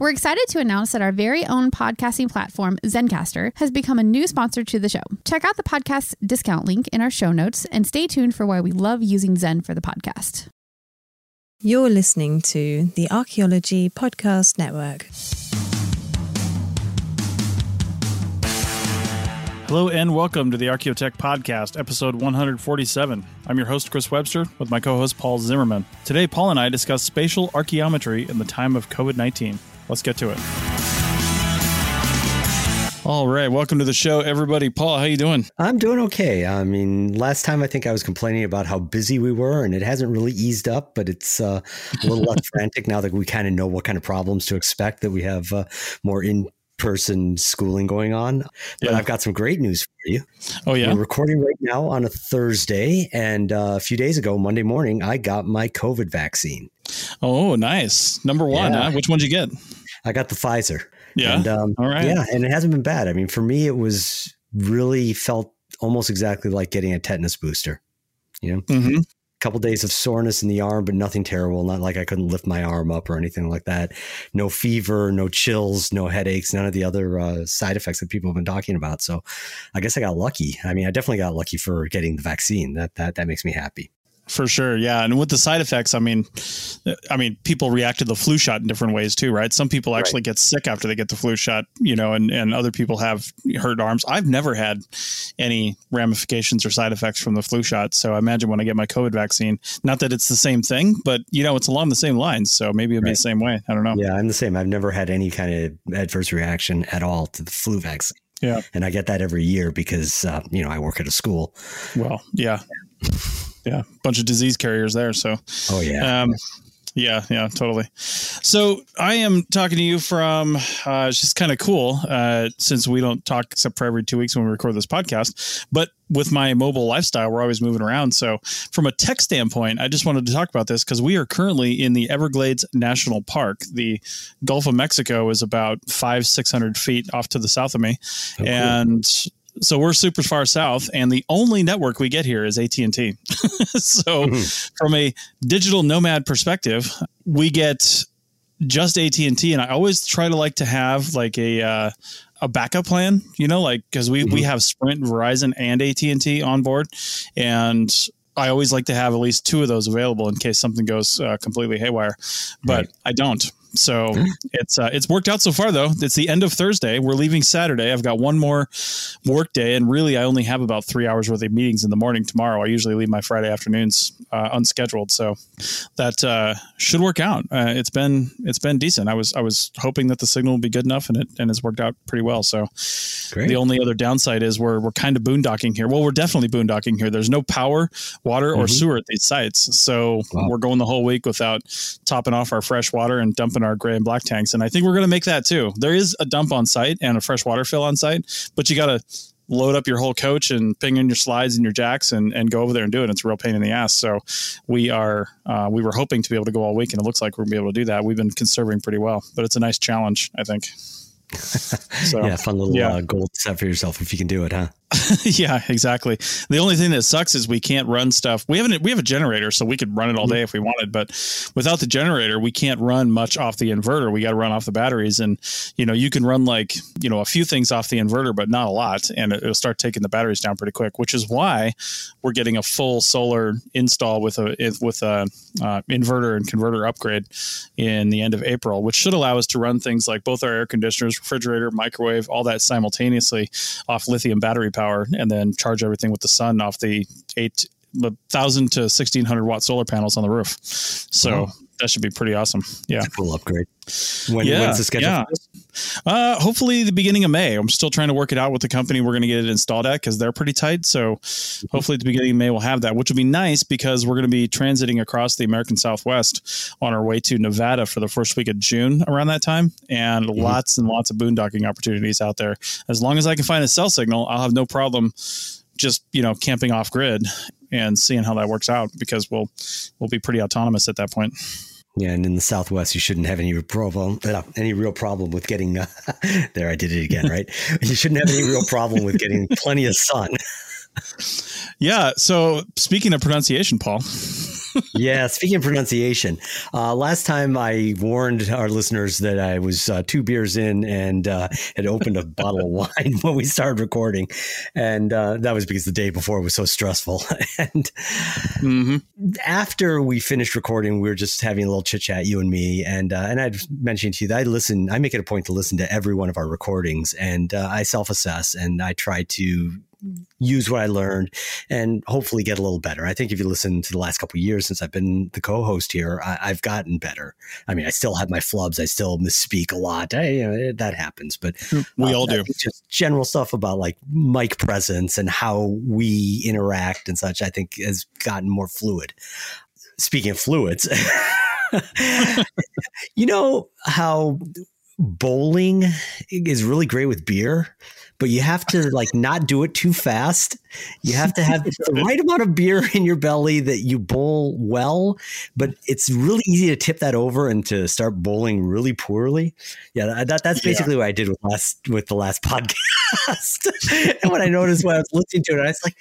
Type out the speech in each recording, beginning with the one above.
We're excited to announce that our very own podcasting platform, Zencastr, has become a new sponsor to the show. Check out the podcast discount link in our show notes and stay tuned for why we love using Zen for the podcast. You're listening to the Archaeology Podcast Network. Hello and welcome to the Archaeotech Podcast, episode 147. I'm your host, Chris Webster, with my co host, Paul Zimmerman. Today, Paul and I discuss spatial archaeometry in the time of COVID 19. Let's get to it. All right, welcome to the show, everybody. Paul, how you doing? I'm doing okay. I mean, last time I think I was complaining about how busy we were, and it hasn't really eased up, but it's uh, a little less frantic now that we kind of know what kind of problems to expect. That we have uh, more in person schooling going on. But yeah. I've got some great news for you. Oh yeah, we're recording right now on a Thursday, and uh, a few days ago, Monday morning, I got my COVID vaccine. Oh, nice. Number one. Yeah. Huh? Which one did you get? I got the Pfizer. Yeah. And, um, All right. Yeah, and it hasn't been bad. I mean, for me, it was really felt almost exactly like getting a tetanus booster. You know, mm-hmm. a couple days of soreness in the arm, but nothing terrible. Not like I couldn't lift my arm up or anything like that. No fever, no chills, no headaches, none of the other uh, side effects that people have been talking about. So, I guess I got lucky. I mean, I definitely got lucky for getting the vaccine. That that that makes me happy. For sure, yeah, and with the side effects, I mean, I mean, people react to the flu shot in different ways too, right? Some people actually right. get sick after they get the flu shot, you know, and and other people have hurt arms. I've never had any ramifications or side effects from the flu shot, so I imagine when I get my COVID vaccine, not that it's the same thing, but you know, it's along the same lines, so maybe it'll right. be the same way. I don't know. Yeah, I'm the same. I've never had any kind of adverse reaction at all to the flu vaccine. Yeah, and I get that every year because uh, you know I work at a school. Well, yeah yeah, bunch of disease carriers there. So, oh yeah, um, yeah, yeah, totally. So I am talking to you from. Uh, it's just kind of cool uh, since we don't talk except for every two weeks when we record this podcast. But with my mobile lifestyle, we're always moving around. So from a tech standpoint, I just wanted to talk about this because we are currently in the Everglades National Park. The Gulf of Mexico is about five, six hundred feet off to the south of me, oh, and cool so we're super far south and the only network we get here is AT&T. so mm-hmm. from a digital nomad perspective, we get just AT&T and I always try to like to have like a uh, a backup plan, you know, like cuz we mm-hmm. we have Sprint, Verizon and AT&T on board and I always like to have at least two of those available in case something goes uh, completely haywire, but right. I don't. So it's uh, it's worked out so far though. It's the end of Thursday. We're leaving Saturday. I've got one more work day, and really I only have about three hours worth of meetings in the morning tomorrow. I usually leave my Friday afternoons uh, unscheduled, so that uh, should work out. Uh, it's been it's been decent. I was I was hoping that the signal would be good enough, and it and it's worked out pretty well. So Great. the only other downside is we're we're kind of boondocking here. Well, we're definitely boondocking here. There's no power, water, mm-hmm. or sewer at these sites, so wow. we're going the whole week without topping off our fresh water and dumping our gray and black tanks. And I think we're going to make that too. There is a dump on site and a fresh water fill on site, but you got to load up your whole coach and ping in your slides and your jacks and, and go over there and do it. It's a real pain in the ass. So we are, uh, we were hoping to be able to go all week and it looks like we're gonna be able to do that. We've been conserving pretty well, but it's a nice challenge, I think. So, yeah, fun little yeah. uh, goal set for yourself if you can do it, huh? yeah, exactly. The only thing that sucks is we can't run stuff. We haven't we have a generator, so we could run it all day if we wanted, but without the generator, we can't run much off the inverter. We got to run off the batteries, and you know you can run like you know a few things off the inverter, but not a lot, and it'll start taking the batteries down pretty quick. Which is why we're getting a full solar install with a with a uh, inverter and converter upgrade in the end of April, which should allow us to run things like both our air conditioners, refrigerator, microwave, all that simultaneously off lithium battery power and then charge everything with the sun off the eight thousand to sixteen hundred watt solar panels on the roof. So that should be pretty awesome. Yeah, cool upgrade. When, yeah, when's the schedule? Yeah. Uh, hopefully the beginning of May. I'm still trying to work it out with the company we're going to get it installed at because they're pretty tight. So hopefully at the beginning of May we'll have that, which will be nice because we're going to be transiting across the American Southwest on our way to Nevada for the first week of June around that time, and mm-hmm. lots and lots of boondocking opportunities out there. As long as I can find a cell signal, I'll have no problem just you know camping off grid and seeing how that works out because we'll we'll be pretty autonomous at that point. Yeah, and in the Southwest, you shouldn't have any problem, any real problem with getting. Uh, there, I did it again, right? you shouldn't have any real problem with getting plenty of sun. yeah. So, speaking of pronunciation, Paul. Yeah, speaking of pronunciation, uh, last time I warned our listeners that I was uh, two beers in and uh, had opened a bottle of wine when we started recording, and uh, that was because the day before was so stressful. and mm-hmm. after we finished recording, we were just having a little chit chat, you and me, and uh, and I'd mentioned to you that I listen. I make it a point to listen to every one of our recordings, and uh, I self assess and I try to use what I learned and hopefully get a little better. I think if you listen to the last couple years since I've been the co-host here, I, have gotten better. I mean, I still have my flubs. I still misspeak a lot. I, you know, that happens, but we uh, all do. Just general stuff about like mic presence and how we interact and such. I think has gotten more fluid. Speaking of fluids, you know how bowling is really great with beer but you have to like not do it too fast. You have to have the right amount of beer in your belly that you bowl well, but it's really easy to tip that over and to start bowling really poorly. Yeah, that, that's basically yeah. what I did with last with the last podcast. and what I noticed when I was listening to it, I was like,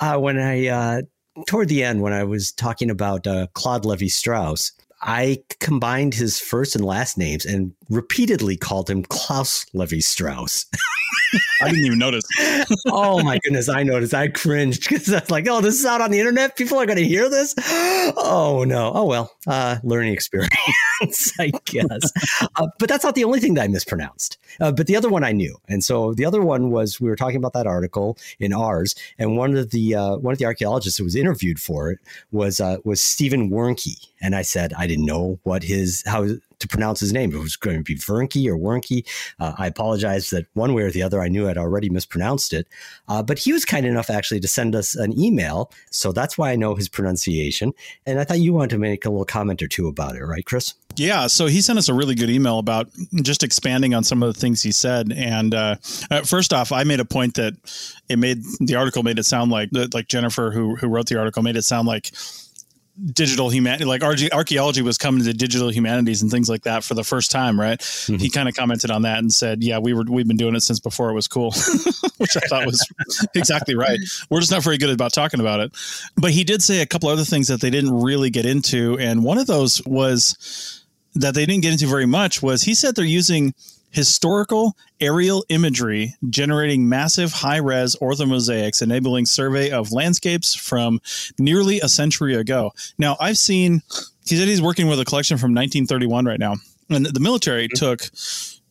uh, when I uh, toward the end when I was talking about uh, Claude Levi Strauss, I combined his first and last names and repeatedly called him Klaus Levi Strauss. I didn't even notice. oh my goodness, I noticed. I cringed because I was like, "Oh, this is out on the internet. People are going to hear this." Oh no. Oh well. Uh, learning experience, I guess. uh, but that's not the only thing that I mispronounced. Uh, but the other one I knew, and so the other one was we were talking about that article in ours, and one of the uh, one of the archaeologists who was interviewed for it was uh, was Stephen Wernke, and I said I didn't know what his how to pronounce his name. It was going to be Vernke or Wernke. Uh, I apologize that one way or the other I knew I'd already mispronounced it. Uh, but he was kind enough actually to send us an email. So that's why I know his pronunciation. And I thought you wanted to make a little comment or two about it, right, Chris? Yeah, so he sent us a really good email about just expanding on some of the things he said. And uh, uh first off, I made a point that it made the article made it sound like like Jennifer, who who wrote the article, made it sound like digital humanity like archaeology was coming to digital humanities and things like that for the first time right? Mm-hmm. he kind of commented on that and said yeah we were we've been doing it since before it was cool which i thought was exactly right. We're just not very good about talking about it. But he did say a couple other things that they didn't really get into and one of those was that they didn't get into very much was he said they're using historical aerial imagery generating massive high res orthomosaics, enabling survey of landscapes from nearly a century ago. Now, I've seen, he said he's working with a collection from 1931 right now, and the military mm-hmm. took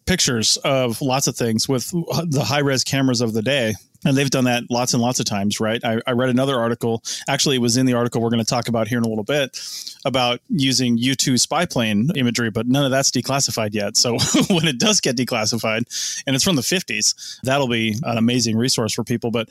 pictures of lots of things with the high res cameras of the day and they've done that lots and lots of times, right? I, I read another article. Actually, it was in the article we're going to talk about here in a little bit about using U 2 spy plane imagery, but none of that's declassified yet. So when it does get declassified, and it's from the 50s, that'll be an amazing resource for people. But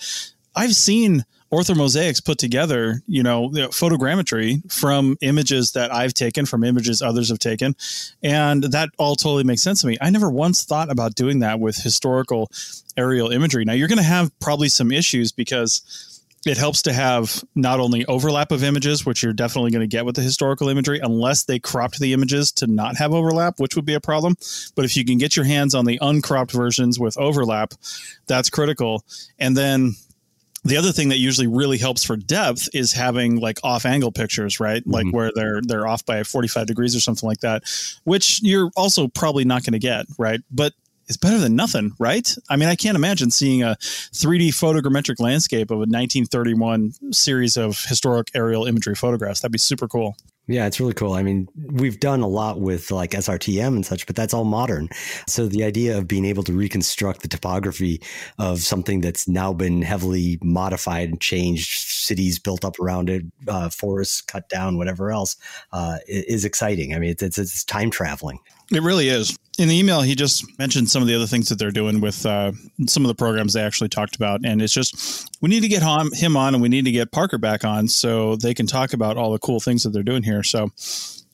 I've seen orthomosaics put together, you know, photogrammetry from images that I've taken, from images others have taken. And that all totally makes sense to me. I never once thought about doing that with historical aerial imagery. Now, you're going to have probably some issues because it helps to have not only overlap of images, which you're definitely going to get with the historical imagery, unless they cropped the images to not have overlap, which would be a problem. But if you can get your hands on the uncropped versions with overlap, that's critical. And then the other thing that usually really helps for depth is having like off angle pictures, right? Mm-hmm. Like where they're they're off by 45 degrees or something like that, which you're also probably not going to get, right? But it's better than nothing, right? I mean, I can't imagine seeing a 3D photogrammetric landscape of a 1931 series of historic aerial imagery photographs. That'd be super cool. Yeah, it's really cool. I mean, we've done a lot with like SRTM and such, but that's all modern. So the idea of being able to reconstruct the topography of something that's now been heavily modified and changed, cities built up around it, uh, forests cut down, whatever else, uh, is exciting. I mean, it's, it's, it's time traveling. It really is. In the email, he just mentioned some of the other things that they're doing with uh, some of the programs they actually talked about. And it's just, we need to get him on and we need to get Parker back on so they can talk about all the cool things that they're doing here. So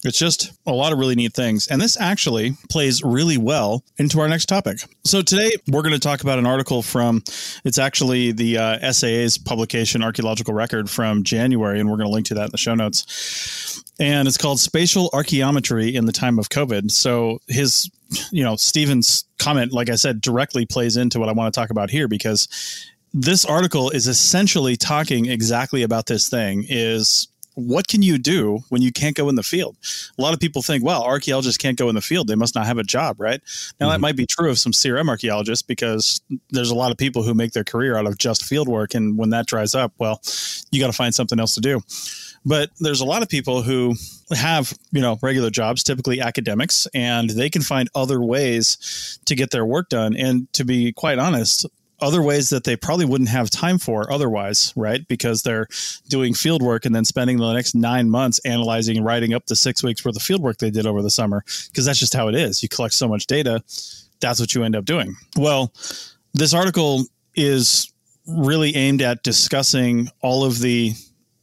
it's just a lot of really neat things. And this actually plays really well into our next topic. So today we're going to talk about an article from, it's actually the uh, SAA's publication, Archaeological Record from January, and we're going to link to that in the show notes. And it's called Spatial Archaeometry in the Time of COVID. So his, you know, Stephen's comment, like I said, directly plays into what I want to talk about here because this article is essentially talking exactly about this thing is what can you do when you can't go in the field? A lot of people think, well, archaeologists can't go in the field. They must not have a job, right? Now, mm-hmm. that might be true of some CRM archaeologists because there's a lot of people who make their career out of just field work. And when that dries up, well, you got to find something else to do. But there's a lot of people who have, you know, regular jobs, typically academics, and they can find other ways to get their work done. And to be quite honest, other ways that they probably wouldn't have time for otherwise, right? Because they're doing field work and then spending the next nine months analyzing and writing up the six weeks worth of field work they did over the summer. Because that's just how it is. You collect so much data, that's what you end up doing. Well, this article is really aimed at discussing all of the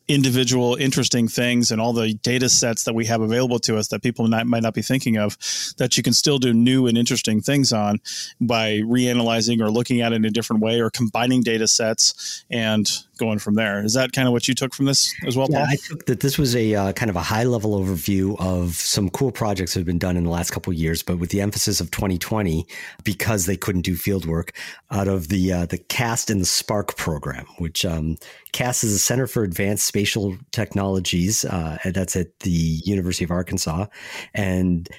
individual interesting things and all the data sets that we have available to us that people might, might not be thinking of that you can still do new and interesting things on by reanalyzing or looking at it in a different way or combining data sets and going from there. Is that kind of what you took from this as well, yeah, Paul? I took that this was a uh, kind of a high level overview of some cool projects that have been done in the last couple of years, but with the emphasis of 2020 because they couldn't do field work out of the uh, the CAST and the SPARC program, which um, CAST is a Center for Advanced Spatial Technologies. Uh, that's at the University of Arkansas, and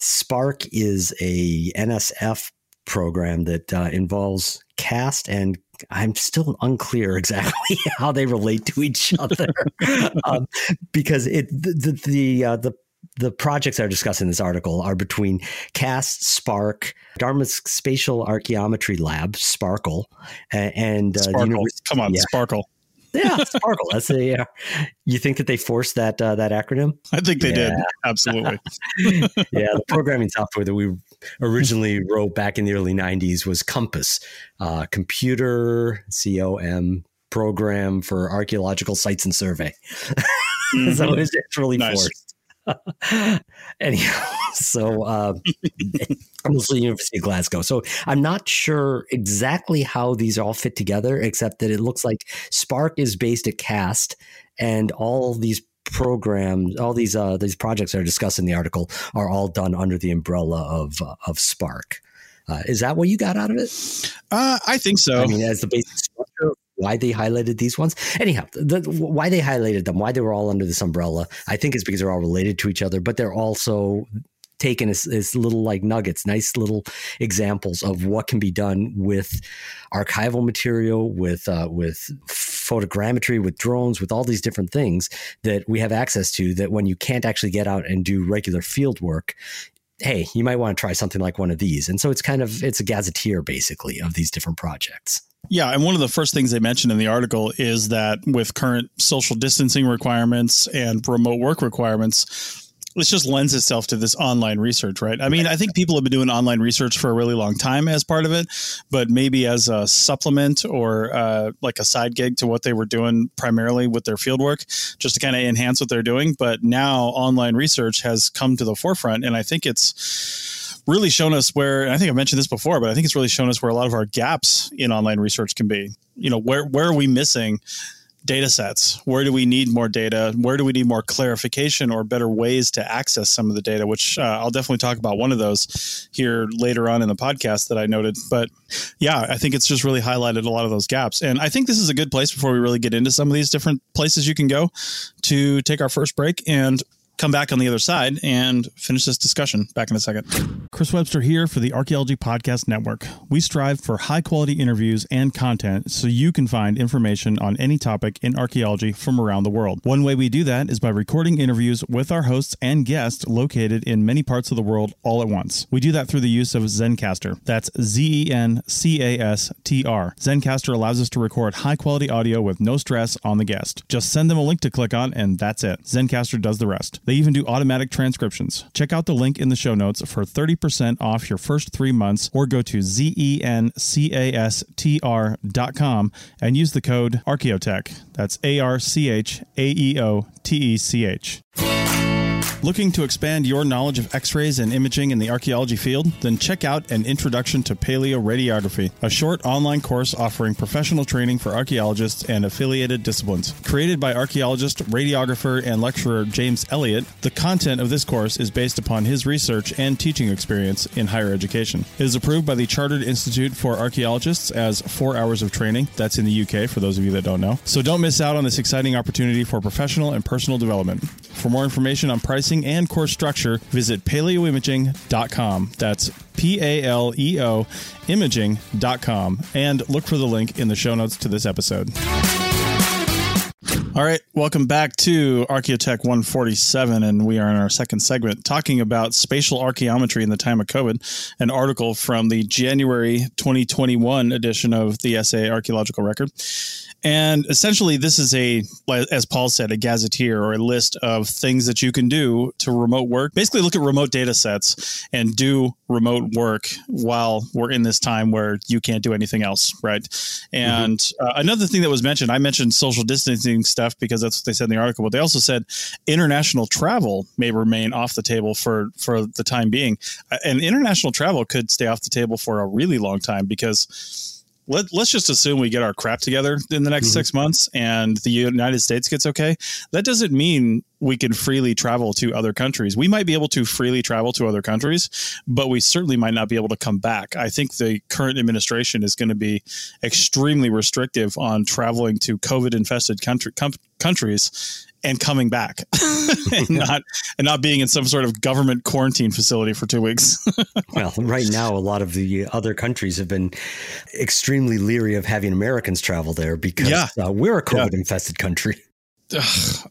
SPARC is a NSF program that uh, involves CAST and I'm still unclear exactly how they relate to each other um, because it the the uh, the the projects that are discussed in this article are between CAST, SPARC, Dartmouth Spatial Archaeometry Lab, Sparkle, and uh, Sparkle. Come on, yeah. Sparkle yeah, Sparkle. That's a. Uh, you think that they forced that uh, that acronym? I think they yeah. did. Absolutely. yeah, the programming software that we originally wrote back in the early '90s was Compass, uh, computer C O M program for archaeological sites and survey. Mm-hmm. so it's, it's really nice. forced. Anyhow, so uh, I'm the University of Glasgow. So I'm not sure exactly how these all fit together, except that it looks like SPARC is based at Cast, and all these programs, all these uh, these projects that are discussed in the article are all done under the umbrella of uh, of SPARC. Uh, is that what you got out of it? Uh, I think so. I mean, as the basic structure why they highlighted these ones. Anyhow, the, why they highlighted them, why they were all under this umbrella, I think is because they're all related to each other, but they're also taken as, as little like nuggets, nice little examples of what can be done with archival material, with uh, with photogrammetry, with drones, with all these different things that we have access to. That when you can't actually get out and do regular field work, hey, you might want to try something like one of these. And so it's kind of it's a gazetteer basically of these different projects. Yeah, and one of the first things they mentioned in the article is that with current social distancing requirements and remote work requirements, this just lends itself to this online research, right? I mean, I think people have been doing online research for a really long time as part of it, but maybe as a supplement or uh, like a side gig to what they were doing primarily with their fieldwork, just to kind of enhance what they're doing. But now online research has come to the forefront, and I think it's really shown us where I think I've mentioned this before, but I think it's really shown us where a lot of our gaps in online research can be. You know, where where are we missing data sets? Where do we need more data? Where do we need more clarification or better ways to access some of the data? Which uh, I'll definitely talk about one of those here later on in the podcast that I noted. But yeah, I think it's just really highlighted a lot of those gaps. And I think this is a good place before we really get into some of these different places you can go to take our first break and come back on the other side and finish this discussion back in a second. Chris Webster here for the Archaeology Podcast Network. We strive for high quality interviews and content so you can find information on any topic in archaeology from around the world. One way we do that is by recording interviews with our hosts and guests located in many parts of the world all at once. We do that through the use of Zencastr. That's Z E N C A S T R. Zencastr allows us to record high quality audio with no stress on the guest. Just send them a link to click on and that's it. Zencastr does the rest. They even do automatic transcriptions. Check out the link in the show notes for 30% off your first three months or go to zencastr.com and use the code Archaeotech. That's A R C H A E O T E C H. Looking to expand your knowledge of x rays and imaging in the archaeology field? Then check out An Introduction to Paleoradiography, a short online course offering professional training for archaeologists and affiliated disciplines. Created by archaeologist, radiographer, and lecturer James Elliott, the content of this course is based upon his research and teaching experience in higher education. It is approved by the Chartered Institute for Archaeologists as four hours of training. That's in the UK, for those of you that don't know. So don't miss out on this exciting opportunity for professional and personal development. For more information on pricing and course structure, visit paleoimaging.com. That's P A L E O imaging.com and look for the link in the show notes to this episode. All right, welcome back to Archaeotech 147, and we are in our second segment talking about spatial archaeometry in the time of COVID, an article from the January 2021 edition of the SA Archaeological Record. And essentially, this is a, as Paul said, a gazetteer or a list of things that you can do to remote work. Basically, look at remote data sets and do remote work while we're in this time where you can't do anything else, right? And mm-hmm. uh, another thing that was mentioned, I mentioned social distancing stuff because that's what they said in the article, but they also said international travel may remain off the table for for the time being, uh, and international travel could stay off the table for a really long time because let, us just assume we get our crap together in the next mm-hmm. six months and the United States gets okay. That doesn't mean we can freely travel to other countries. We might be able to freely travel to other countries, but we certainly might not be able to come back. I think the current administration is going to be extremely restrictive on traveling to COVID infested country, com- countries and coming back and not and not being in some sort of government quarantine facility for two weeks. well, right now, a lot of the other countries have been extremely leery of having Americans travel there because yeah. uh, we're a COVID yeah. infested country.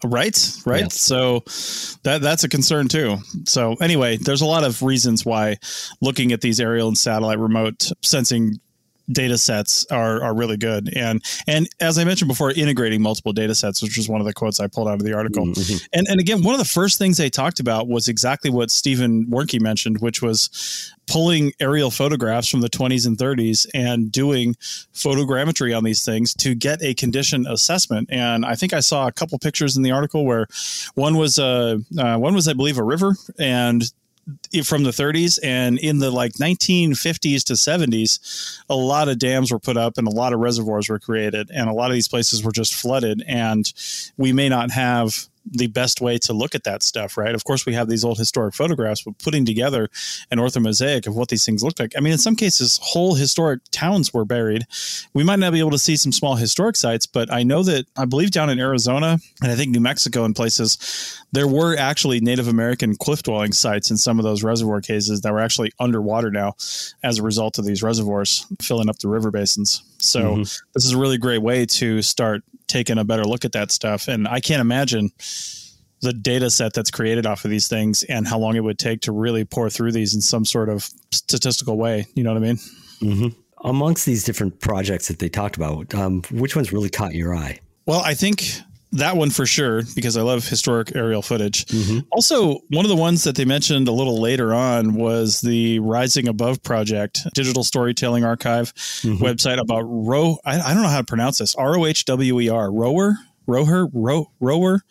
right right yeah. so that that's a concern too so anyway there's a lot of reasons why looking at these aerial and satellite remote sensing data sets are, are really good. And and as I mentioned before, integrating multiple data sets, which was one of the quotes I pulled out of the article. Mm-hmm. And and again, one of the first things they talked about was exactly what Stephen Wernke mentioned, which was pulling aerial photographs from the 20s and 30s and doing photogrammetry on these things to get a condition assessment. And I think I saw a couple pictures in the article where one was a uh, one was I believe a river and from the 30s and in the like 1950s to 70s a lot of dams were put up and a lot of reservoirs were created and a lot of these places were just flooded and we may not have the best way to look at that stuff, right? Of course, we have these old historic photographs, but putting together an orthomosaic of what these things look like. I mean, in some cases, whole historic towns were buried. We might not be able to see some small historic sites, but I know that I believe down in Arizona and I think New Mexico and places, there were actually Native American cliff dwelling sites in some of those reservoir cases that were actually underwater now as a result of these reservoirs filling up the river basins. So mm-hmm. this is a really great way to start taking a better look at that stuff. And I can't imagine the data set that's created off of these things and how long it would take to really pour through these in some sort of statistical way. You know what I mean? Mm-hmm. Amongst these different projects that they talked about, um, which ones really caught your eye? Well, I think that one for sure because I love historic aerial footage. Mm-hmm. Also, one of the ones that they mentioned a little later on was the Rising Above project, digital storytelling archive mm-hmm. website about row. I, I, don't know how to pronounce this. R O H W E R. Rower. Rower. Row, rower.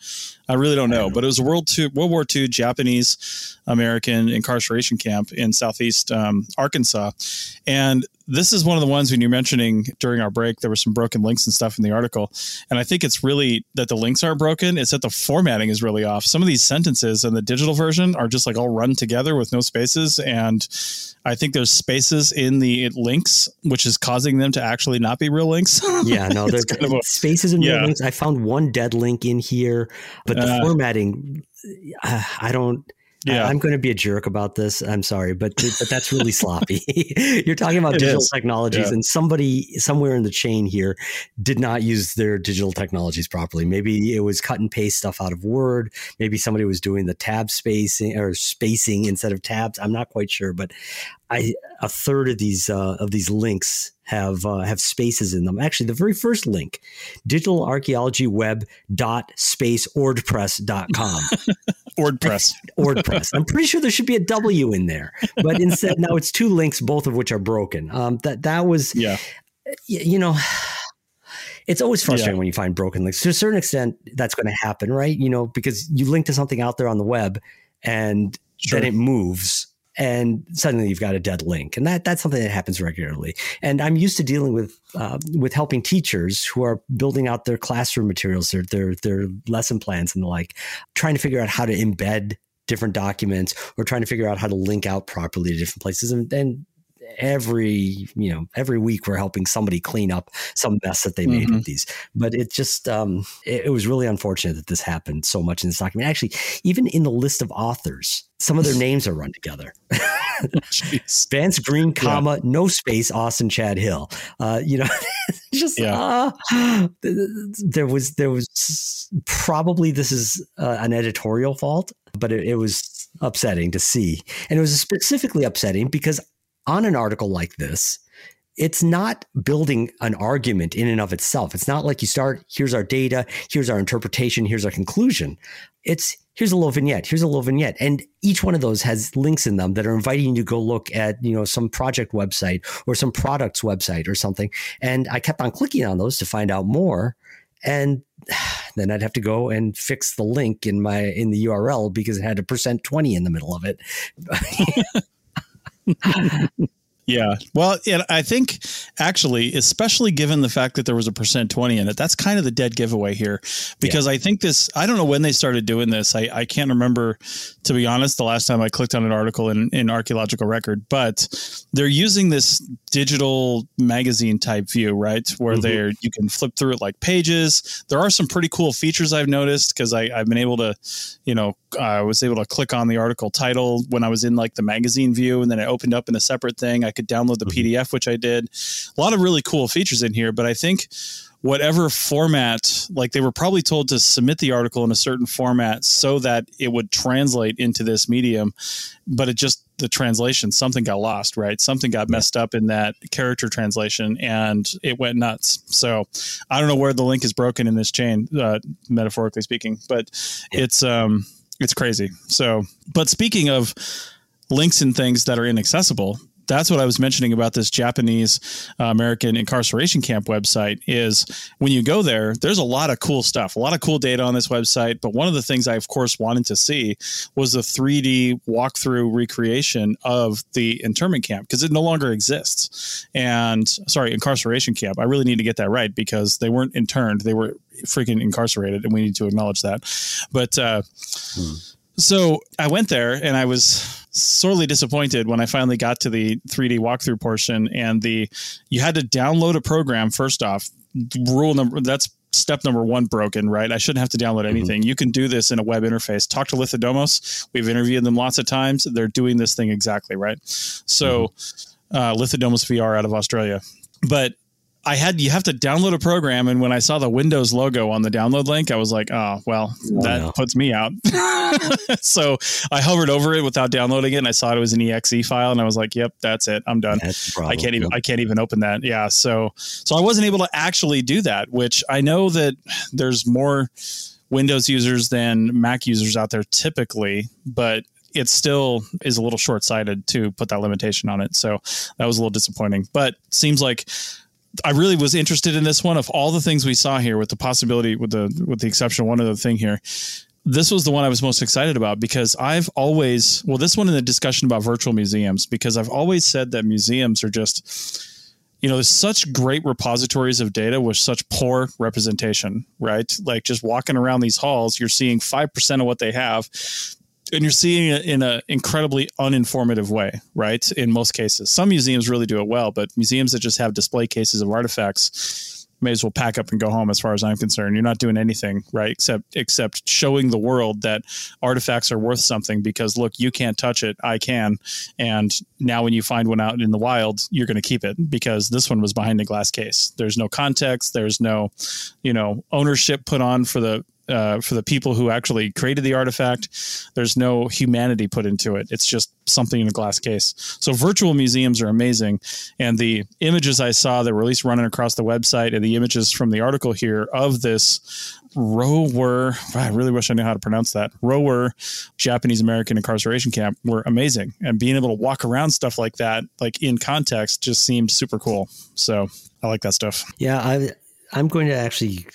I really don't know, but it was World two, World War II Japanese American incarceration camp in southeast um, Arkansas, and this is one of the ones when you're mentioning during our break there were some broken links and stuff in the article. And i think it's really that the links aren't broken it's that the formatting is really off. Some of these sentences in the digital version are just like all run together with no spaces. And i think there's spaces in the links which is causing them to actually not be real links. Yeah no there's kind of a, spaces in yeah. real links. I found one dead link in here but the uh, formatting uh, i don't yeah. I'm going to be a jerk about this. I'm sorry, but but that's really sloppy. You're talking about it digital is. technologies, yeah. and somebody somewhere in the chain here did not use their digital technologies properly. Maybe it was cut and paste stuff out of Word. Maybe somebody was doing the tab spacing or spacing instead of tabs. I'm not quite sure, but I a third of these uh, of these links have uh, have spaces in them. Actually, the very first link, digital archaeology web dot space ordpress.com. Ordpress. Ordpress. I'm pretty sure there should be a W in there, but instead now it's two links, both of which are broken. Um, that that was yeah. You know, it's always frustrating yeah. when you find broken links. To a certain extent, that's going to happen, right? You know, because you link to something out there on the web and sure. then it moves and suddenly you've got a dead link. And that that's something that happens regularly. And i'm used to dealing with uh, with helping teachers who are building out their classroom materials their, their their lesson plans and the like trying to figure out how to embed different documents or trying to figure out how to link out properly to different places. And, and every you know every week we're helping somebody clean up some mess that they made mm-hmm. with these but it just um it, it, was really unfortunate that this happened so much in this document actually even in the list of authors some of their names are run together vance green comma yeah. no space austin chad hill uh you know just yeah. uh, there was there was probably this is uh, an editorial fault but it, it was upsetting to see and it was specifically upsetting because on an article like this, it's not building an argument in and of itself. It's not like you start, here's our data, here's our interpretation, here's our conclusion. It's here's a little vignette, here's a little vignette. And each one of those has links in them that are inviting you to go look at, you know, some project website or some product's website or something. And I kept on clicking on those to find out more. And then I'd have to go and fix the link in my in the URL because it had a percent 20 in the middle of it. Yeah. Well, and I think actually, especially given the fact that there was a percent 20 in it, that's kind of the dead giveaway here because yeah. I think this, I don't know when they started doing this. I, I can't remember, to be honest, the last time I clicked on an article in, in archaeological record, but they're using this digital magazine type view, right? Where mm-hmm. they're, you can flip through it like pages. There are some pretty cool features I've noticed because I've been able to, you know, I was able to click on the article title when I was in like the magazine view and then it opened up in a separate thing. I could download the mm-hmm. PDF, which I did. A lot of really cool features in here, but I think whatever format, like they were probably told to submit the article in a certain format so that it would translate into this medium, but it just the translation something got lost right something got messed up in that character translation and it went nuts so i don't know where the link is broken in this chain uh, metaphorically speaking but yeah. it's um it's crazy. So but speaking of links and things that are inaccessible that's what I was mentioning about this Japanese uh, American incarceration camp website is when you go there, there's a lot of cool stuff, a lot of cool data on this website. But one of the things I, of course, wanted to see was the 3D walkthrough recreation of the internment camp because it no longer exists. And sorry, incarceration camp. I really need to get that right because they weren't interned, they were freaking incarcerated, and we need to acknowledge that. But uh, hmm. So I went there and I was sorely disappointed when I finally got to the 3D walkthrough portion and the you had to download a program first off. Rule number that's step number one broken, right? I shouldn't have to download mm-hmm. anything. Mm-hmm. You can do this in a web interface. Talk to Lithodomos. We've interviewed them lots of times. They're doing this thing exactly right. So, mm-hmm. uh, Lithodomos VR out of Australia. But I had you have to download a program, and when I saw the Windows logo on the download link, I was like, "Oh, well, oh, that no. puts me out." so I hovered over it without downloading it, and I saw it was an exe file, and I was like, "Yep, that's it. I'm done. I can't even I can't even open that." Yeah, so so I wasn't able to actually do that, which I know that there's more Windows users than Mac users out there typically, but it still is a little short sighted to put that limitation on it. So that was a little disappointing. But seems like I really was interested in this one. Of all the things we saw here, with the possibility, with the with the exception of one other thing here, this was the one I was most excited about because I've always well, this one in the discussion about virtual museums because I've always said that museums are just you know, there's such great repositories of data with such poor representation, right? Like just walking around these halls, you're seeing 5% of what they have and you're seeing it in an incredibly uninformative way, right? In most cases, some museums really do it well, but museums that just have display cases of artifacts may as well pack up and go home as far as I'm concerned. You're not doing anything, right? Except except showing the world that artifacts are worth something because look, you can't touch it, I can. And now when you find one out in the wild, you're going to keep it because this one was behind a glass case. There's no context, there's no, you know, ownership put on for the uh, for the people who actually created the artifact. There's no humanity put into it. It's just something in a glass case. So virtual museums are amazing. And the images I saw that were at least running across the website and the images from the article here of this Rower, I really wish I knew how to pronounce that. Rower Japanese American incarceration camp were amazing. And being able to walk around stuff like that, like in context, just seemed super cool. So I like that stuff. Yeah, I, I'm going to actually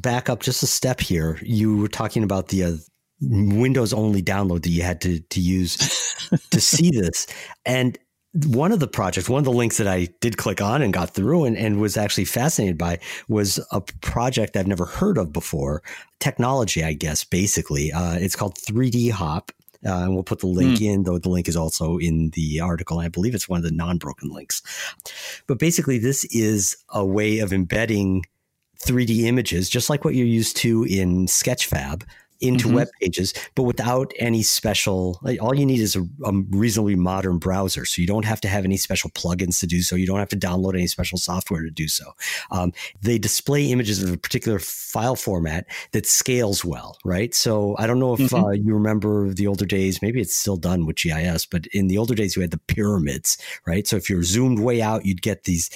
back up just a step here. You were talking about the uh, Windows only download that you had to to use to see this. And one of the projects, one of the links that I did click on and got through and, and was actually fascinated by was a project I've never heard of before. Technology, I guess, basically. Uh, it's called 3D Hop. Uh, and we'll put the link mm. in, though the link is also in the article. I believe it's one of the non broken links. But basically, this is a way of embedding 3D images, just like what you're used to in Sketchfab, into mm-hmm. web pages, but without any special. Like, all you need is a, a, reasonably modern browser, so you don't have to have any special plugins to do so. You don't have to download any special software to do so. Um, they display images of a particular file format that scales well, right? So I don't know if mm-hmm. uh, you remember the older days. Maybe it's still done with GIS, but in the older days, you had the pyramids, right? So if you're zoomed way out, you'd get these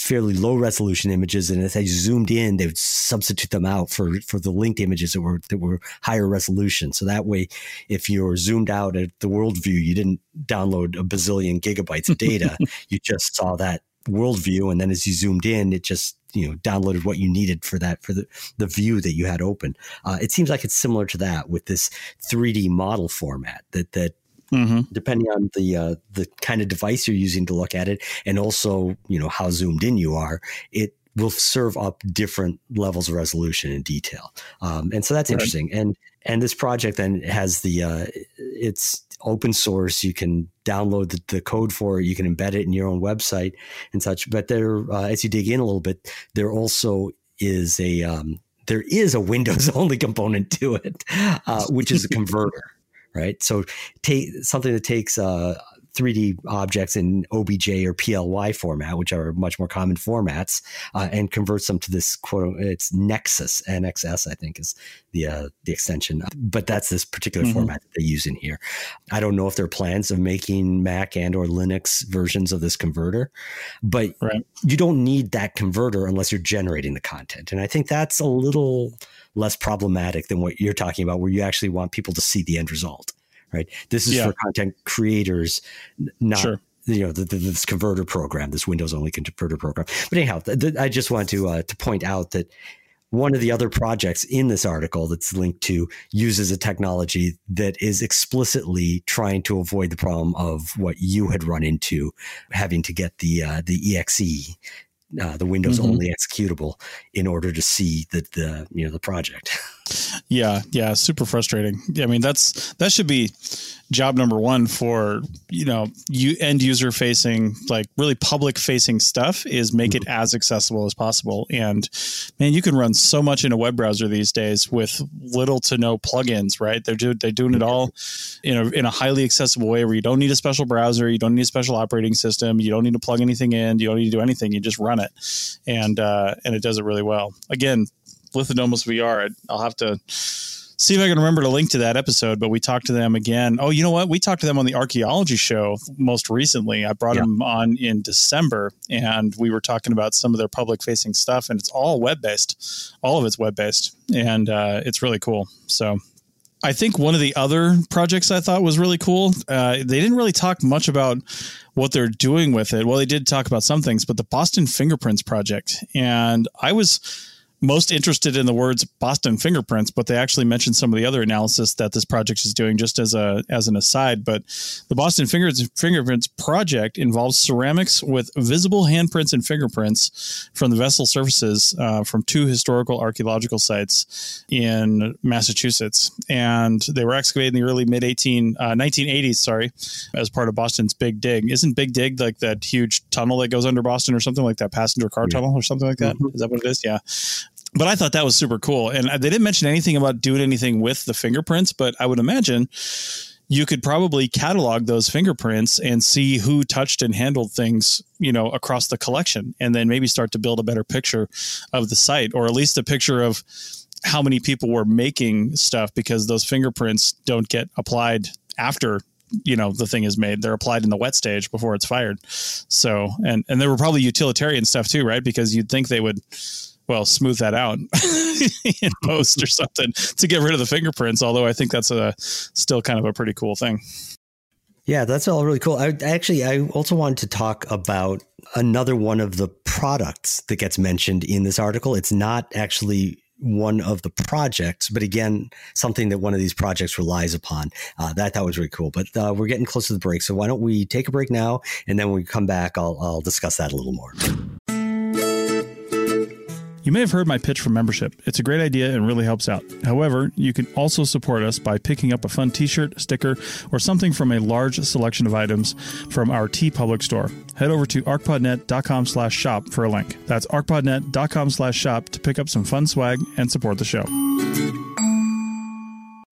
fairly low resolution images, and as I zoomed in, they would substitute them out for for the linked images that were that were higher resolution. So that way, if you're zoomed out at the world view, you didn't download a bazillion gigabytes of data. you just saw that world view, and then as you zoomed in, it just you know downloaded what you needed for that for the, the view that you had open. Uh, it seems like it's similar to that with this 3D model format that that Mm-hmm. depending on the uh, the kind of device you're using to look at it, and also you know how zoomed in you are. It will serve up different levels of resolution and detail, um, and so that's right. interesting. And and this project then has the uh, it's open source. You can download the, the, code for it. You can embed it in your own website and such. But there, uh, as you dig in a little bit, there also is a um, there is a Windows only component to it, uh, which is a converter right? So take something that takes uh, 3D objects in OBJ or PLY format, which are much more common formats, uh, and converts them to this quote. It's Nexus NXS, I think, is the uh, the extension. But that's this particular mm-hmm. format that they use in here. I don't know if there are plans of making Mac and or Linux versions of this converter, but right. you don't need that converter unless you're generating the content, and I think that's a little less problematic than what you're talking about, where you actually want people to see the end result. Right. This is yeah. for content creators, not sure you know the, the, this converter program, this Windows only converter program. But anyhow, the, I just want to uh, to point out that one of the other projects in this article that's linked to uses a technology that is explicitly trying to avoid the problem of what you had run into, having to get the uh, the exe uh, the Windows mm-hmm. only executable in order to see the, the you know the project. Yeah, yeah, super frustrating. I mean, that's that should be job number one for you know you end user facing like really public facing stuff is make it as accessible as possible. And man, you can run so much in a web browser these days with little to no plugins. Right? They're do, they're doing it all in a in a highly accessible way where you don't need a special browser, you don't need a special operating system, you don't need to plug anything in, you don't need to do anything. You just run it, and uh, and it does it really well. Again, Lithodomos VR. I'll have to see if I can remember to link to that episode. But we talked to them again. Oh, you know what? We talked to them on the archaeology show most recently. I brought yeah. them on in December, and we were talking about some of their public facing stuff, and it's all web based. All of it's web based, and uh, it's really cool. So. I think one of the other projects I thought was really cool. Uh, they didn't really talk much about what they're doing with it. Well, they did talk about some things, but the Boston Fingerprints project, and I was most interested in the words Boston fingerprints, but they actually mentioned some of the other analysis that this project is doing just as a as an aside. But the Boston fingerprints project involves ceramics with visible handprints and fingerprints from the vessel surfaces uh, from two historical archaeological sites in Massachusetts, and they were excavated in the early mid 18 uh, 1980s. Sorry, as part of Boston's Big Dig. Isn't Big Dig like that huge tunnel that goes under Boston or something like that passenger car tunnel or something like that? Mm-hmm. Is that what it is? Yeah but I thought that was super cool. And they didn't mention anything about doing anything with the fingerprints, but I would imagine you could probably catalog those fingerprints and see who touched and handled things, you know, across the collection, and then maybe start to build a better picture of the site, or at least a picture of how many people were making stuff because those fingerprints don't get applied after you know the thing is made. They're applied in the wet stage before it's fired. So and and there were probably utilitarian stuff too right? Because you'd think they would well smooth that out in post or something to get rid of the fingerprints although i think that's a still kind of a pretty cool thing yeah that's all really cool i actually i also wanted to talk about another one of the products that gets mentioned in this article it's not actually one of the projects, but again, something that one of these projects relies upon. Uh, that that was really cool. But uh, we're getting close to the break, so why don't we take a break now, and then when we come back, I'll I'll discuss that a little more. You may have heard my pitch for membership. It's a great idea and really helps out. However, you can also support us by picking up a fun t-shirt, sticker, or something from a large selection of items from our TeePublic store. Head over to arcpodnet.com slash shop for a link. That's arcpodnet.com slash shop to pick up some fun swag and support the show.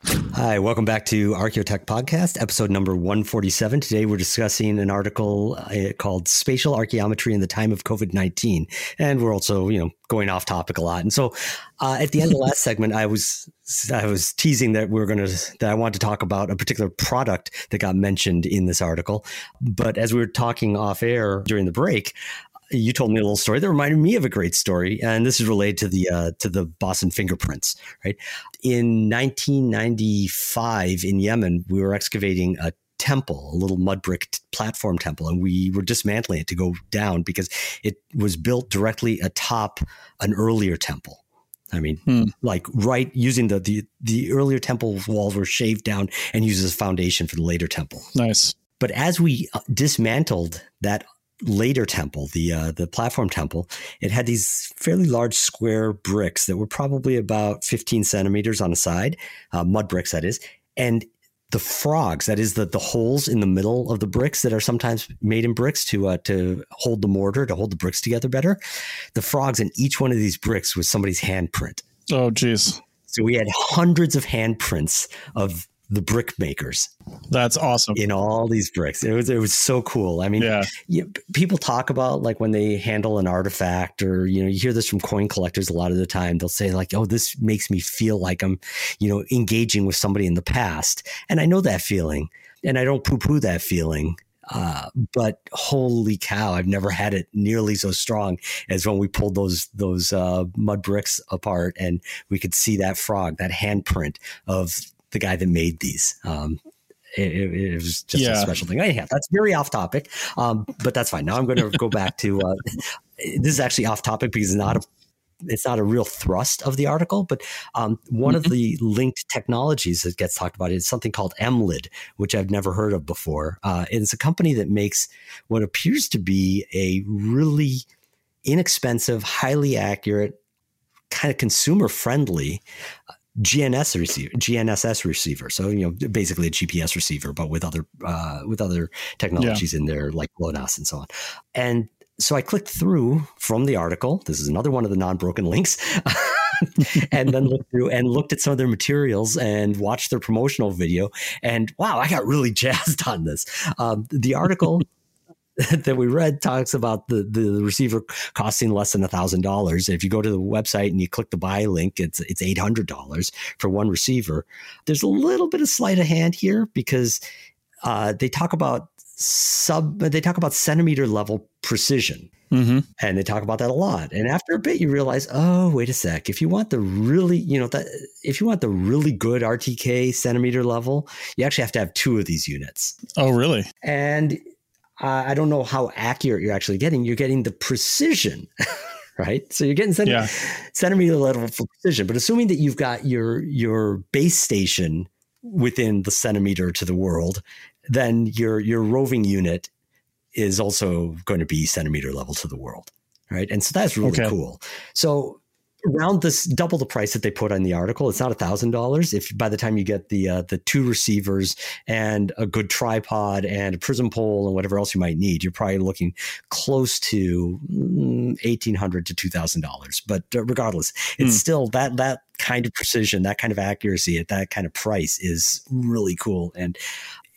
Hi, welcome back to Archaeotech Podcast, episode number 147. Today we're discussing an article uh, called Spatial Archaeometry in the Time of COVID 19. And we're also, you know, going off topic a lot. And so uh, at the end of the last segment, I was I was teasing that we are going to that I want to talk about a particular product that got mentioned in this article. But as we were talking off air during the break, you told me a little story that reminded me of a great story, and this is related to the uh, to the Boston fingerprints. Right in 1995 in Yemen, we were excavating a temple, a little mud brick t- platform temple, and we were dismantling it to go down because it was built directly atop an earlier temple. I mean, hmm. like right using the, the the earlier temple walls were shaved down and used as a foundation for the later temple. Nice. But as we uh, dismantled that later temple, the uh, the platform temple, it had these fairly large square bricks that were probably about 15 centimeters on a side, uh, mud bricks that is, and the frogs, that is the the holes in the middle of the bricks that are sometimes made in bricks to uh, to hold the mortar to hold the bricks together better. The frogs in each one of these bricks was somebody's handprint. Oh, geez. So we had hundreds of handprints of the brick makers. That's awesome. In all these bricks. It was it was so cool. I mean, yeah. You, people talk about like when they handle an artifact or you know, you hear this from coin collectors a lot of the time. They'll say like, "Oh, this makes me feel like I'm, you know, engaging with somebody in the past." And I know that feeling. And I don't poo-poo that feeling. Uh, but holy cow, I've never had it nearly so strong as when we pulled those those uh, mud bricks apart and we could see that frog, that handprint of the guy that made these. Um, it, it, was just yeah. a special thing. Anyhow, that's very off topic, um, but that's fine. Now I'm going to go back to uh, this is actually off topic because it's not a it's not a real thrust of the article, but um, one mm-hmm. of the linked technologies that gets talked about is something called EMLID, which I've never heard of before. Uh, it's a company that makes what appears to be a really inexpensive, highly accurate, kind of consumer friendly GNS receiver, GNSS receiver. So you know, basically a GPS receiver, but with other uh, with other technologies yeah. in there, like GLONASS and so on. And so I clicked through from the article. This is another one of the non-broken links. and then looked through and looked at some of their materials and watched their promotional video. And wow, I got really jazzed on this. Um, the article that we read talks about the, the receiver costing less than a thousand dollars. If you go to the website and you click the buy link, it's it's eight hundred dollars for one receiver. There's a little bit of sleight of hand here because uh, they talk about sub they talk about centimeter level precision. Mm-hmm. And they talk about that a lot. And after a bit, you realize, oh, wait a sec. If you want the really, you know, that if you want the really good RTK centimeter level, you actually have to have two of these units. Oh, really? And uh, I don't know how accurate you're actually getting. You're getting the precision, right? So you're getting yeah. centimeter level precision. But assuming that you've got your your base station within the centimeter to the world, then your your roving unit is also going to be centimeter level to the world, right? And so that's really okay. cool. So around this double the price that they put on the article. It's not a thousand dollars. If by the time you get the uh, the two receivers and a good tripod and a prism pole and whatever else you might need, you're probably looking close to mm, eighteen hundred to two thousand dollars. But uh, regardless, it's mm. still that that kind of precision, that kind of accuracy at that kind of price is really cool. And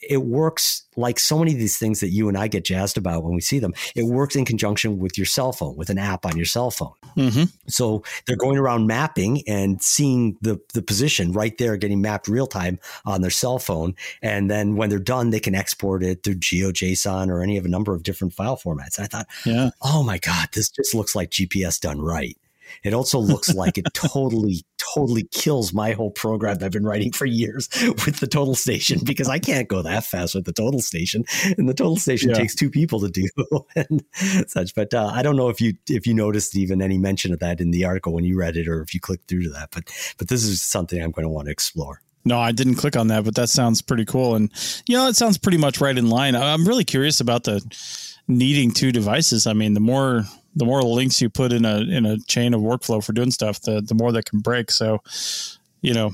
it works like so many of these things that you and I get jazzed about when we see them. It works in conjunction with your cell phone, with an app on your cell phone. Mm-hmm. So they're going around mapping and seeing the the position right there, getting mapped real time on their cell phone. And then when they're done, they can export it through GeoJSON or any of a number of different file formats. I thought, yeah. oh my God, this just looks like GPS done right. It also looks like it totally, totally kills my whole program that I've been writing for years with the total station because I can't go that fast with the total station, and the total station yeah. takes two people to do and such. But uh, I don't know if you if you noticed even any mention of that in the article when you read it, or if you clicked through to that. But but this is something I'm going to want to explore. No, I didn't click on that, but that sounds pretty cool. And, you know, it sounds pretty much right in line. I'm really curious about the needing two devices. I mean, the more the more links you put in a in a chain of workflow for doing stuff, the the more that can break. So, you know,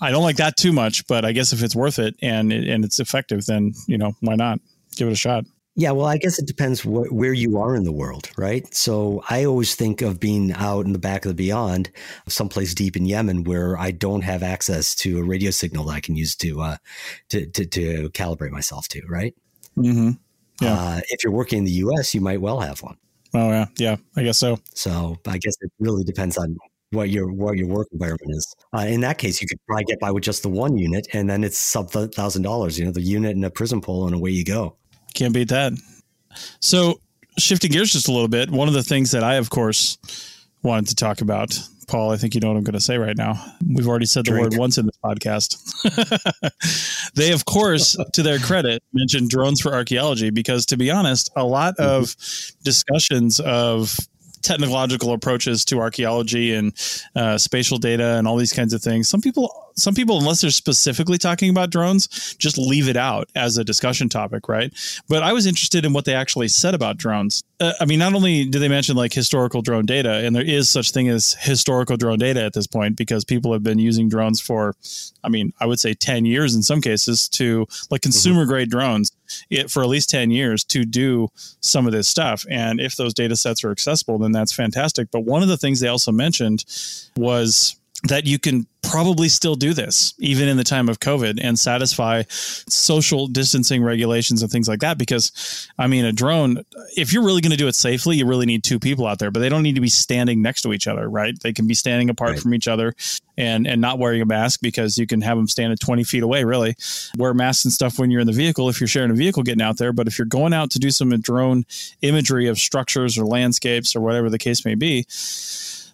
I don't like that too much, but I guess if it's worth it and and it's effective, then you know why not give it a shot. Yeah, well, I guess it depends wh- where you are in the world, right? So I always think of being out in the back of the beyond, someplace deep in Yemen where I don't have access to a radio signal that I can use to uh, to, to, to calibrate myself to, right? Mm-hmm. Yeah. Uh, if you're working in the U.S., you might well have one. Oh yeah, yeah, I guess so. So I guess it really depends on what your what your work environment is. Uh, in that case, you could probably get by with just the one unit, and then it's sub thousand dollars. You know, the unit and a prism pole, and away you go. Can't beat that. So, shifting gears just a little bit, one of the things that I, of course, wanted to talk about, Paul, I think you know what I'm going to say right now. We've already said the word once in this podcast. they, of course, to their credit, mentioned drones for archaeology because, to be honest, a lot mm-hmm. of discussions of technological approaches to archaeology and uh, spatial data and all these kinds of things. Some people some people, unless they're specifically talking about drones, just leave it out as a discussion topic, right? But I was interested in what they actually said about drones. Uh, I mean, not only do they mention like historical drone data, and there is such thing as historical drone data at this point because people have been using drones for, I mean, I would say ten years in some cases to like mm-hmm. consumer grade drones it, for at least 10 years to do some of this stuff. And if those data sets are accessible, then that's fantastic. But one of the things they also mentioned was that you can probably still do this even in the time of COVID and satisfy social distancing regulations and things like that. Because, I mean, a drone, if you're really going to do it safely, you really need two people out there, but they don't need to be standing next to each other, right? They can be standing apart right. from each other and and not wearing a mask because you can have them stand at 20 feet away. Really, wear masks and stuff when you're in the vehicle if you're sharing a vehicle getting out there. But if you're going out to do some drone imagery of structures or landscapes or whatever the case may be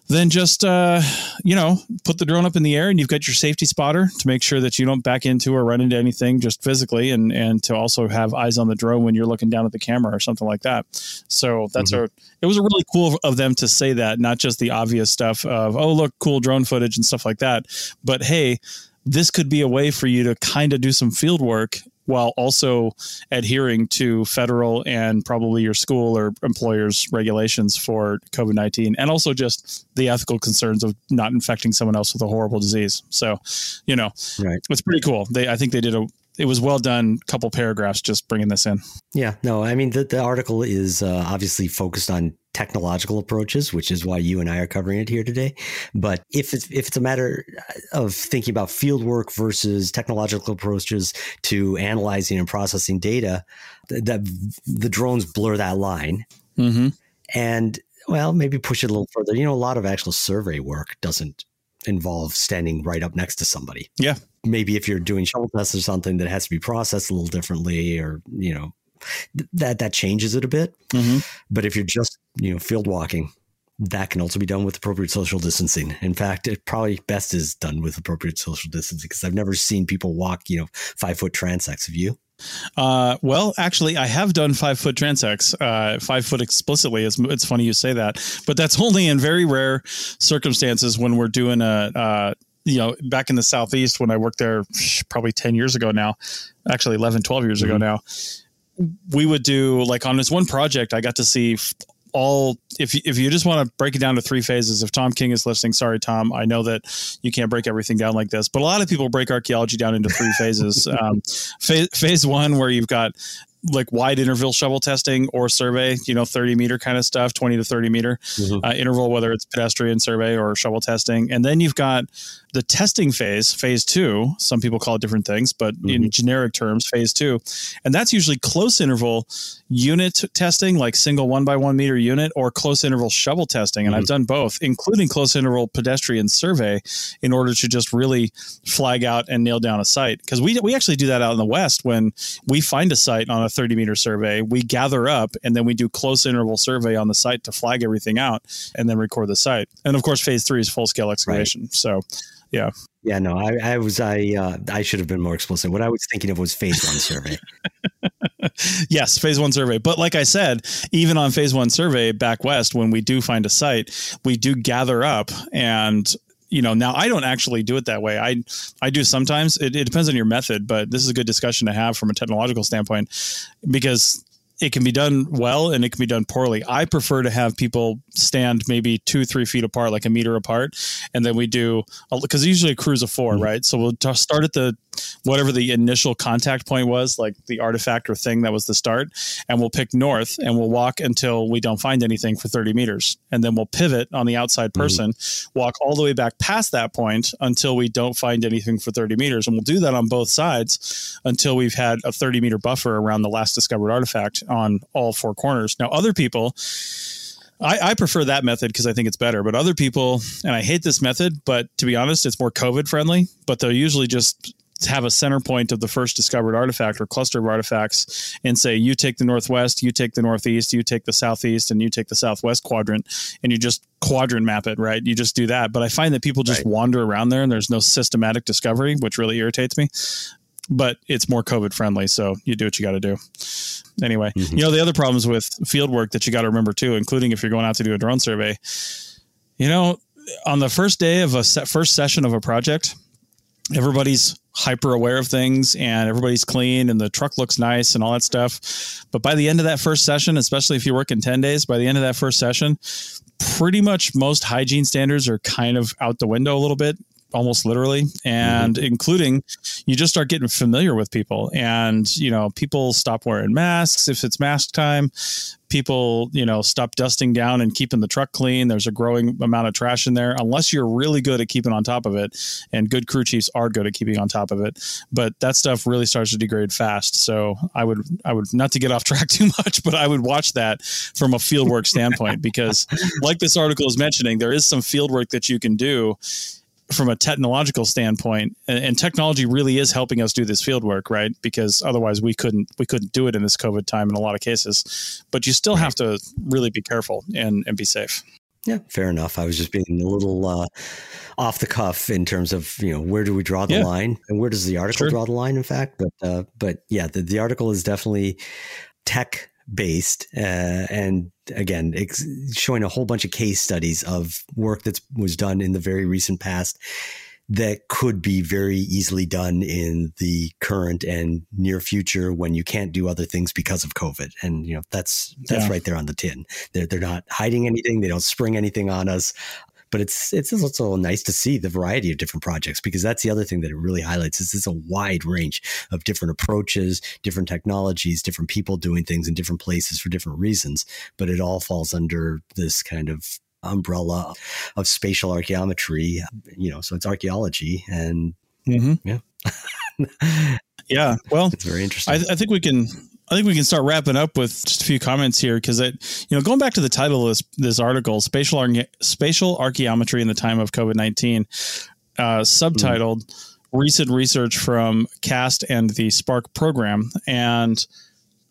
then just uh, you know put the drone up in the air and you've got your safety spotter to make sure that you don't back into or run into anything just physically and and to also have eyes on the drone when you're looking down at the camera or something like that so that's mm-hmm. a it was a really cool of them to say that not just the obvious stuff of oh look cool drone footage and stuff like that but hey this could be a way for you to kind of do some field work while also adhering to federal and probably your school or employer's regulations for COVID 19 and also just the ethical concerns of not infecting someone else with a horrible disease. So, you know, right. it's pretty cool. They, I think they did a, it was well done. Couple paragraphs just bringing this in. Yeah, no, I mean the, the article is uh, obviously focused on technological approaches, which is why you and I are covering it here today. But if it's, if it's a matter of thinking about field work versus technological approaches to analyzing and processing data, that the drones blur that line. Mm-hmm. And well, maybe push it a little further. You know, a lot of actual survey work doesn't involve standing right up next to somebody. Yeah. Maybe if you're doing shovel tests or something that has to be processed a little differently or, you know, that that changes it a bit. Mm-hmm. But if you're just you know field walking, that can also be done with appropriate social distancing. In fact, it probably best is done with appropriate social distancing because I've never seen people walk you know five foot transects. Have you? Uh, well, actually, I have done five foot transects, uh, five foot explicitly. It's, it's funny you say that, but that's only in very rare circumstances when we're doing a, uh, you know, back in the Southeast when I worked there probably 10 years ago now, actually 11, 12 years mm-hmm. ago now we would do like on this one project, I got to see all if if you just want to break it down to three phases if tom king is listening sorry tom i know that you can't break everything down like this but a lot of people break archaeology down into three phases. Um, phase, phase one where you've got like wide interval shovel testing or survey, you know, 30 meter kind of stuff, 20 to 30 meter mm-hmm. uh, interval, whether it's pedestrian survey or shovel testing. And then you've got the testing phase, phase two. Some people call it different things, but mm-hmm. in generic terms, phase two. And that's usually close interval unit testing, like single one by one meter unit, or close interval shovel testing. And mm-hmm. I've done both, including close interval pedestrian survey, in order to just really flag out and nail down a site. Because we, we actually do that out in the West when we find a site on a 30 meter survey. We gather up and then we do close interval survey on the site to flag everything out and then record the site. And of course, phase three is full scale excavation. Right. So, yeah. Yeah, no, I, I was I uh, I should have been more explicit. What I was thinking of was phase one survey. yes, phase one survey. But like I said, even on phase one survey back west, when we do find a site, we do gather up and you know now i don't actually do it that way. I i do sometimes. It, it depends on your method but this is a good discussion to have from a technological standpoint because it can be done well and it can be done poorly. I prefer to have people stand maybe two, three feet apart, like a meter apart, and then we do because usually a cruise of 4 mm-hmm. right? So we'll t- start at the whatever the initial contact point was, like the artifact or thing that was the start, and we'll pick north and we'll walk until we don't find anything for 30 meters, and then we'll pivot on the outside mm-hmm. person, mm-hmm. walk all the way back past that point until we don't find anything for 30 meters, and we'll do that on both sides until we've had a 30 meter buffer around the last discovered artifact on all four corners. Now, other people, I, I, prefer that method because I think it's better. But other people, and I hate this method, but to be honest, it's more COVID friendly. But they'll usually just have a center point of the first discovered artifact or cluster of artifacts and say, you take the northwest, you take the northeast, you take the southeast, and you take the southwest quadrant, and you just quadrant map it, right? You just do that. But I find that people just right. wander around there and there's no systematic discovery, which really irritates me but it's more COVID friendly. So you do what you got to do. Anyway, mm-hmm. you know, the other problems with field work that you got to remember too, including if you're going out to do a drone survey, you know, on the first day of a se- first session of a project, everybody's hyper aware of things and everybody's clean and the truck looks nice and all that stuff. But by the end of that first session, especially if you work in 10 days, by the end of that first session, pretty much most hygiene standards are kind of out the window a little bit almost literally and mm-hmm. including you just start getting familiar with people. And you know people stop wearing masks if it's mask time. People you know stop dusting down and keeping the truck clean. There's a growing amount of trash in there. Unless you're really good at keeping on top of it and good crew chiefs are good at keeping on top of it. But that stuff really starts to degrade fast. So i would i would not to get off track too much but i would watch that from a fieldwork standpoint because like this article is mentioning there is some fieldwork that you can do from a technological standpoint and, and, technology really is helping us do this field work right? Because otherwise we couldn't we couldn't do it in this covid time in a lot of cases. But you still have to really be careful and and be safe. Yeah fair enough. I was just being a little uh, off the cuff in terms of you know where do we draw the yeah. line? And where does the article sure. draw the line in fact? But uh, but yeah the, the article is definitely tech based uh, and again ex- showing a whole bunch of case studies of work that was done in the very recent past that could be very easily done in the current and near future when you can't do other things because of COVID. And you know that's that's yeah. right there on the tin. They're they're not hiding anything. They don't spring anything on us but it's it's also nice to see the variety of different projects because that's the other thing that it really highlights is it's a wide range of different approaches, different technologies, different people doing things in different places for different reasons, but it all falls under this kind of umbrella of spatial archaeometry, you know, so it's archaeology and mm-hmm. yeah. yeah, well, it's very interesting. I, I, think we can I think we can start wrapping up with just a few comments here because it, you know, going back to the title of this this article, spatial Ar- spatial archaeometry in the time of COVID nineteen, uh, subtitled mm. "Recent Research from CAST and the SPARC Program," and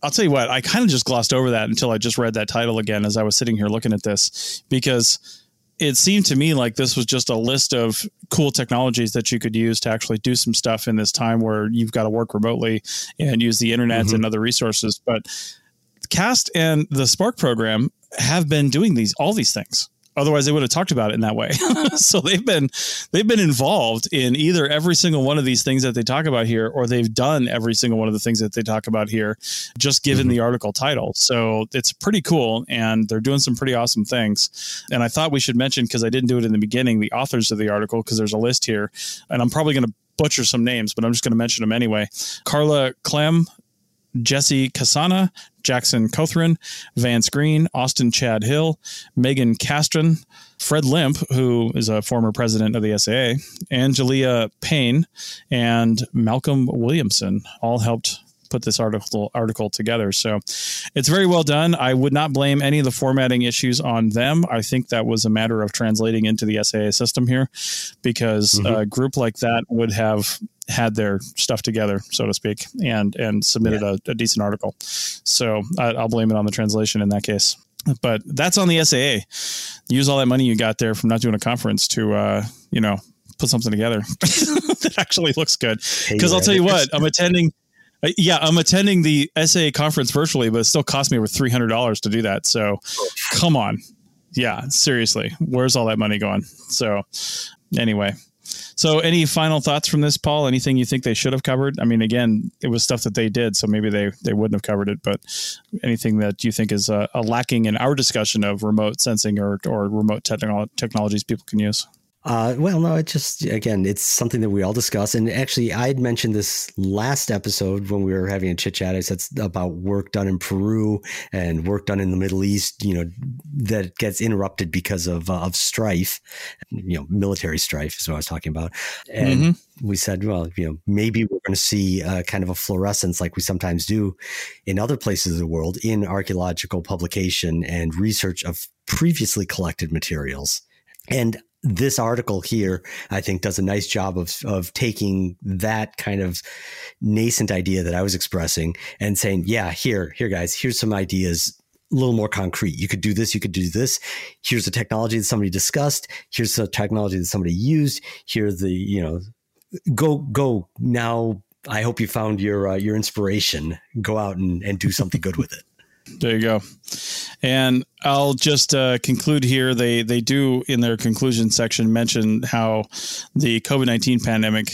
I'll tell you what, I kind of just glossed over that until I just read that title again as I was sitting here looking at this because it seemed to me like this was just a list of cool technologies that you could use to actually do some stuff in this time where you've got to work remotely and use the internet mm-hmm. and other resources. But CAST and the SPARC program have been doing these all these things otherwise they would have talked about it in that way. So they've been they've been involved in either every single one of these things that they talk about here or they've done every single one of the things that they talk about here just given mm-hmm. the article title. So it's pretty cool and they're doing some pretty awesome things. And i thought we should mention because i didn't do it in the beginning the authors of the article because there's a list here and i'm probably going to butcher some names but i'm just going to mention them anyway. Carla Klehm Jesse Casana, Jackson Cothren, Vance Green, Austin Chad Hill, Megan Castron, Fred Limp, who is a former president of the SAA, Angelia Payne, and Malcolm Williamson all helped put this article article together. So it's very well done. I would not blame any of the formatting issues on them. I think that was a matter of translating into the SAA system here, because mm-hmm. a group like that would have had their stuff together, so to speak, and and submitted yeah. a, a, decent article. So I, will blame it on the translation in that case. But that's on the SAA. Use all that money you got there from not doing a conference to, uh, you know, put something together that actually looks good. Because hey, I'll tell you what, I'm attending. Uh, yeah, I'm attending the SAA conference virtually, but it still cost me over three hundred dollars to do that. So, come on, yeah, seriously, where's all that money going? So, anyway, so, any final thoughts from this, Paul? Anything you think they should have covered? I mean, again, it was stuff that they did, so maybe they they wouldn't have covered it. But anything that you think is a, a lacking in our discussion of remote sensing or or remote technolo- technologies people can use? Uh, well, no, it just again, it's something that we all discuss. And actually, I had mentioned this last episode when we were having a chit chat. I said about work done in Peru and work done in the Middle East. You know, that gets interrupted because of uh, of strife. You know, military strife is what I was talking about. And mm-hmm. we said, well, you know, maybe we're going to see uh, kind of a fluorescence like we sometimes do in other places of the world in archaeological publication and research of previously collected materials. And this article here, I think, does a nice job of of taking that kind of nascent idea that I was expressing and saying, yeah, here, here, guys, here's some ideas a little more concrete. You could do this, you could do this. Here's the technology that somebody discussed. Here's the technology that somebody used. Here's the, you know, go, go now. I hope you found your, uh, your inspiration. Go out and, and do something good with it. There you go. And I'll just uh, conclude here. They they do in their conclusion section mention how the COVID nineteen pandemic.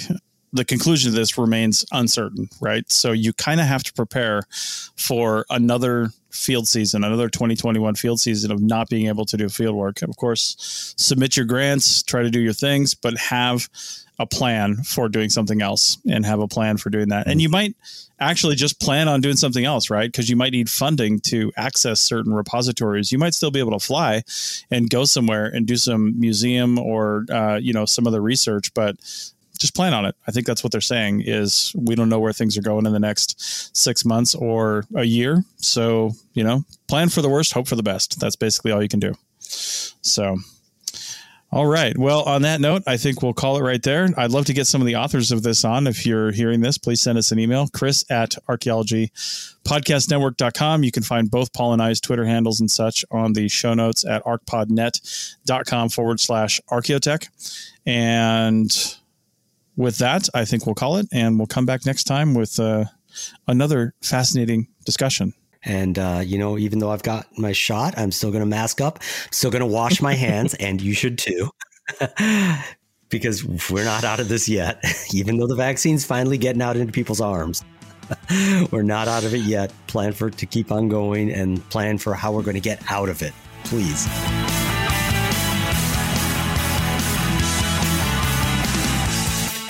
The conclusion of this remains uncertain, right? So you kind of have to prepare for another field season, another 2021 field season of not being able to do field work. Of course, submit your grants, try to do your things, but have a plan for doing something else and have a plan for doing that. And you might actually just plan on doing something else, right? Because you might need funding to access certain repositories. You might still be able to fly and go somewhere and do some museum or uh, you know some other research, but just plan on it. I think that's what they're saying is we don't know where things are going in the next six months or a year. So, you know, plan for the worst, hope for the best. That's basically all you can do. So all right. Well, on that note, I think we'll call it right there. I'd love to get some of the authors of this on. If you're hearing this, please send us an email, chris at archaeologypodcastnetwork.com. You can find both Paul and I's Twitter handles and such on the show notes at arcpodnet.com forward slash archaeotech. And with that, I think we'll call it and we'll come back next time with uh, another fascinating discussion. And, uh, you know, even though I've got my shot, I'm still going to mask up, still going to wash my hands, and you should too. because we're not out of this yet, even though the vaccine's finally getting out into people's arms. we're not out of it yet. Plan for it to keep on going and plan for how we're going to get out of it, please.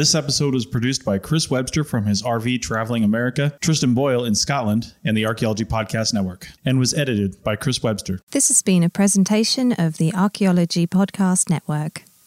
This episode was produced by Chris Webster from his RV Traveling America, Tristan Boyle in Scotland, and the Archaeology Podcast Network, and was edited by Chris Webster. This has been a presentation of the Archaeology Podcast Network.